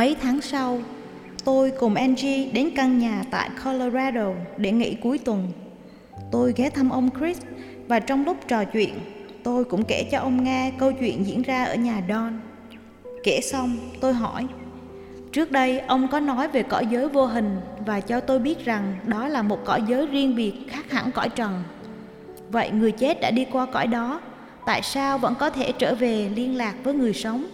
Mấy tháng sau, tôi cùng Angie đến căn nhà tại Colorado để nghỉ cuối tuần. Tôi ghé thăm ông Chris và trong lúc trò chuyện, tôi cũng kể cho ông nghe câu chuyện diễn ra ở nhà Don. Kể xong, tôi hỏi, Trước đây ông có nói về cõi giới vô hình và cho tôi biết rằng đó là một cõi giới riêng biệt khác hẳn cõi trần. Vậy người chết đã đi qua cõi đó, tại sao vẫn có thể trở về liên lạc với người sống?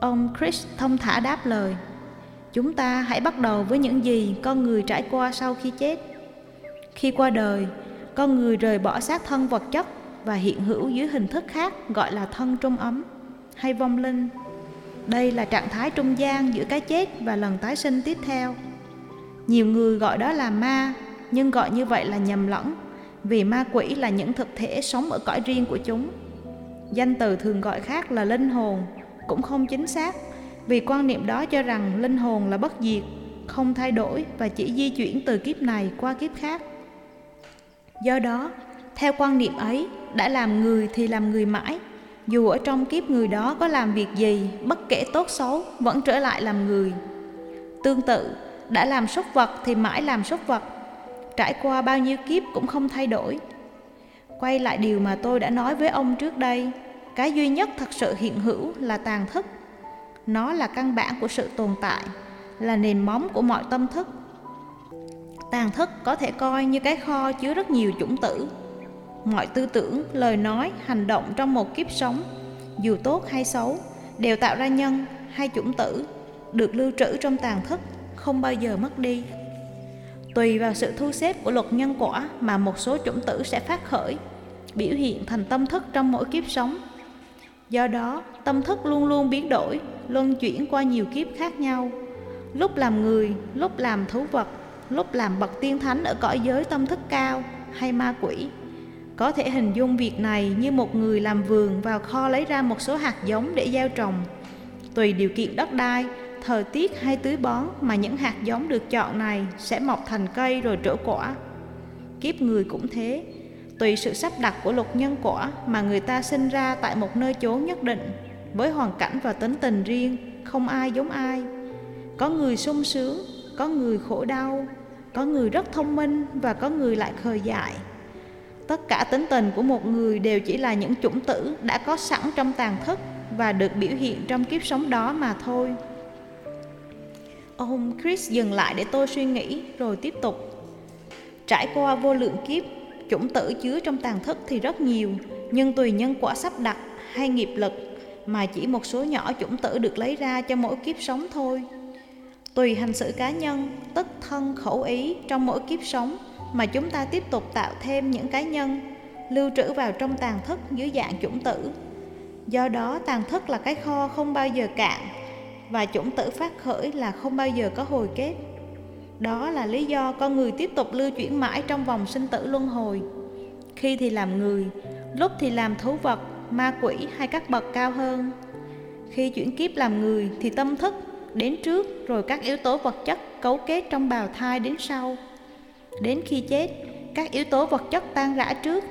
Ông Chris thông thả đáp lời, chúng ta hãy bắt đầu với những gì con người trải qua sau khi chết. Khi qua đời, con người rời bỏ xác thân vật chất và hiện hữu dưới hình thức khác gọi là thân trung ấm hay vong linh đây là trạng thái trung gian giữa cái chết và lần tái sinh tiếp theo. Nhiều người gọi đó là ma, nhưng gọi như vậy là nhầm lẫn, vì ma quỷ là những thực thể sống ở cõi riêng của chúng. Danh từ thường gọi khác là linh hồn, cũng không chính xác, vì quan niệm đó cho rằng linh hồn là bất diệt, không thay đổi và chỉ di chuyển từ kiếp này qua kiếp khác. Do đó, theo quan niệm ấy, đã làm người thì làm người mãi, dù ở trong kiếp người đó có làm việc gì, bất kể tốt xấu, vẫn trở lại làm người. Tương tự, đã làm súc vật thì mãi làm súc vật, trải qua bao nhiêu kiếp cũng không thay đổi. Quay lại điều mà tôi đã nói với ông trước đây, cái duy nhất thật sự hiện hữu là tàn thức. Nó là căn bản của sự tồn tại, là nền móng của mọi tâm thức. Tàn thức có thể coi như cái kho chứa rất nhiều chủng tử, mọi tư tưởng lời nói hành động trong một kiếp sống dù tốt hay xấu đều tạo ra nhân hay chủng tử được lưu trữ trong tàn thức không bao giờ mất đi tùy vào sự thu xếp của luật nhân quả mà một số chủng tử sẽ phát khởi biểu hiện thành tâm thức trong mỗi kiếp sống do đó tâm thức luôn luôn biến đổi luân chuyển qua nhiều kiếp khác nhau lúc làm người lúc làm thú vật lúc làm bậc tiên thánh ở cõi giới tâm thức cao hay ma quỷ có thể hình dung việc này như một người làm vườn vào kho lấy ra một số hạt giống để gieo trồng. Tùy điều kiện đất đai, thời tiết hay tưới bón mà những hạt giống được chọn này sẽ mọc thành cây rồi trổ quả. Kiếp người cũng thế, tùy sự sắp đặt của luật nhân quả mà người ta sinh ra tại một nơi chốn nhất định, với hoàn cảnh và tính tình riêng, không ai giống ai. Có người sung sướng, có người khổ đau, có người rất thông minh và có người lại khờ dại. Tất cả tính tình của một người đều chỉ là những chủng tử đã có sẵn trong tàn thức và được biểu hiện trong kiếp sống đó mà thôi. Ông chris dừng lại để tôi suy nghĩ rồi tiếp tục. Trải qua vô lượng kiếp chủng tử chứa trong tàn thức thì rất nhiều, nhưng tùy nhân quả sắp đặt hay nghiệp lực mà chỉ một số nhỏ chủng tử được lấy ra cho mỗi kiếp sống thôi tùy hành xử cá nhân, tức thân khẩu ý trong mỗi kiếp sống mà chúng ta tiếp tục tạo thêm những cá nhân lưu trữ vào trong tàn thức dưới dạng chủng tử. Do đó, tàn thức là cái kho không bao giờ cạn và chủng tử phát khởi là không bao giờ có hồi kết. Đó là lý do con người tiếp tục lưu chuyển mãi trong vòng sinh tử luân hồi. Khi thì làm người, lúc thì làm thú vật, ma quỷ hay các bậc cao hơn. Khi chuyển kiếp làm người thì tâm thức đến trước rồi các yếu tố vật chất cấu kết trong bào thai đến sau. Đến khi chết, các yếu tố vật chất tan rã trước,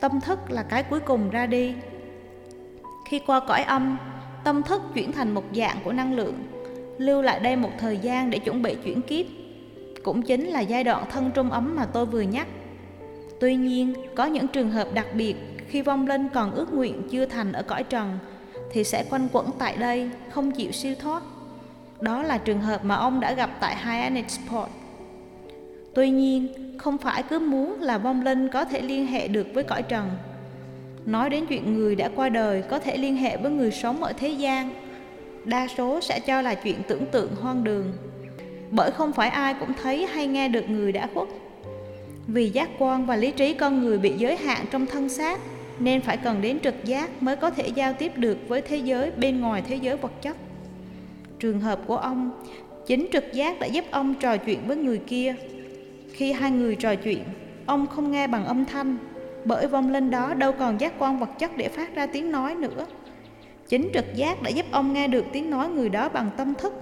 tâm thức là cái cuối cùng ra đi. Khi qua cõi âm, tâm thức chuyển thành một dạng của năng lượng, lưu lại đây một thời gian để chuẩn bị chuyển kiếp. Cũng chính là giai đoạn thân trung ấm mà tôi vừa nhắc. Tuy nhiên, có những trường hợp đặc biệt khi vong linh còn ước nguyện chưa thành ở cõi trần thì sẽ quanh quẩn tại đây, không chịu siêu thoát. Đó là trường hợp mà ông đã gặp tại Hyannisport. Tuy nhiên, không phải cứ muốn là vong linh có thể liên hệ được với cõi trần. Nói đến chuyện người đã qua đời có thể liên hệ với người sống ở thế gian, đa số sẽ cho là chuyện tưởng tượng hoang đường. Bởi không phải ai cũng thấy hay nghe được người đã khuất. Vì giác quan và lý trí con người bị giới hạn trong thân xác, nên phải cần đến trực giác mới có thể giao tiếp được với thế giới bên ngoài thế giới vật chất. Trường hợp của ông, chính trực giác đã giúp ông trò chuyện với người kia khi hai người trò chuyện, ông không nghe bằng âm thanh, bởi vong linh đó đâu còn giác quan vật chất để phát ra tiếng nói nữa. Chính trực giác đã giúp ông nghe được tiếng nói người đó bằng tâm thức,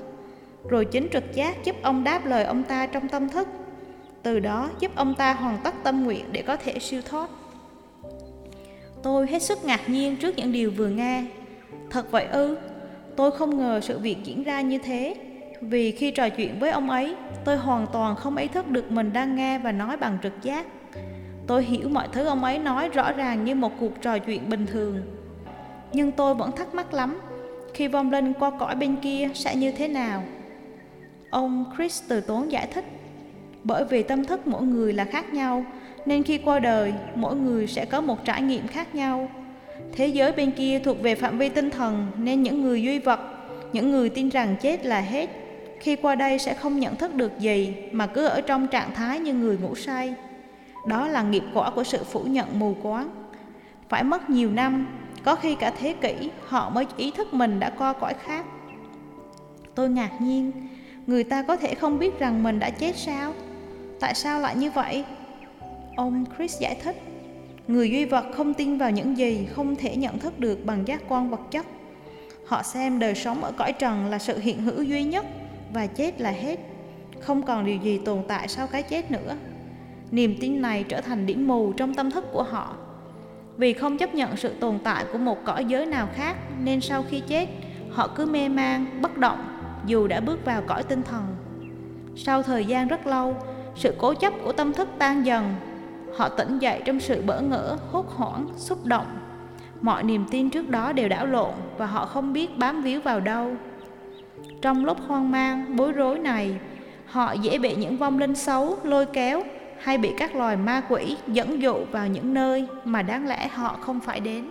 rồi chính trực giác giúp ông đáp lời ông ta trong tâm thức. Từ đó giúp ông ta hoàn tất tâm nguyện để có thể siêu thoát. Tôi hết sức ngạc nhiên trước những điều vừa nghe. Thật vậy ư? tôi không ngờ sự việc diễn ra như thế vì khi trò chuyện với ông ấy, tôi hoàn toàn không ý thức được mình đang nghe và nói bằng trực giác tôi hiểu mọi thứ ông ấy nói rõ ràng như một cuộc trò chuyện bình thường nhưng tôi vẫn thắc mắc lắm, khi vong linh qua cõi bên kia sẽ như thế nào ông chris từ tốn giải thích, bởi vì tâm thức mỗi người là khác nhau, nên khi qua đời, mỗi người sẽ có một trải nghiệm khác nhau. Thế giới bên kia thuộc về phạm vi tinh thần, nên những người duy vật, những người tin rằng chết là hết, khi qua đây sẽ không nhận thức được gì mà cứ ở trong trạng thái như người ngủ say. Đó là nghiệp quả của sự phủ nhận mù quáng. Phải mất nhiều năm, có khi cả thế kỷ, họ mới ý thức mình đã qua cõi khác. Tôi ngạc nhiên người ta có thể không biết rằng mình đã chết sao? Tại sao lại như vậy? Ông chris giải thích. Người duy vật không tin vào những gì, không thể nhận thức được bằng giác quan vật chất. Họ xem đời sống ở cõi trần là sự hiện hữu duy nhất và chết là hết. Không còn điều gì tồn tại sau cái chết nữa. Niềm tin này trở thành điểm mù trong tâm thức của họ. Vì không chấp nhận sự tồn tại của một cõi giới nào khác, nên sau khi chết, họ cứ mê man, bất động dù đã bước vào cõi tinh thần. Sau thời gian rất lâu, sự cố chấp của tâm thức tan dần. Họ tỉnh dậy trong sự bỡ ngỡ, hốt hoảng, xúc động. Mọi niềm tin trước đó đều đảo lộn và họ không biết bám víu vào đâu. Trong lúc hoang mang, bối rối này, họ dễ bị những vong linh xấu, lôi kéo hay bị các loài ma quỷ dẫn dụ vào những nơi mà đáng lẽ họ không phải đến.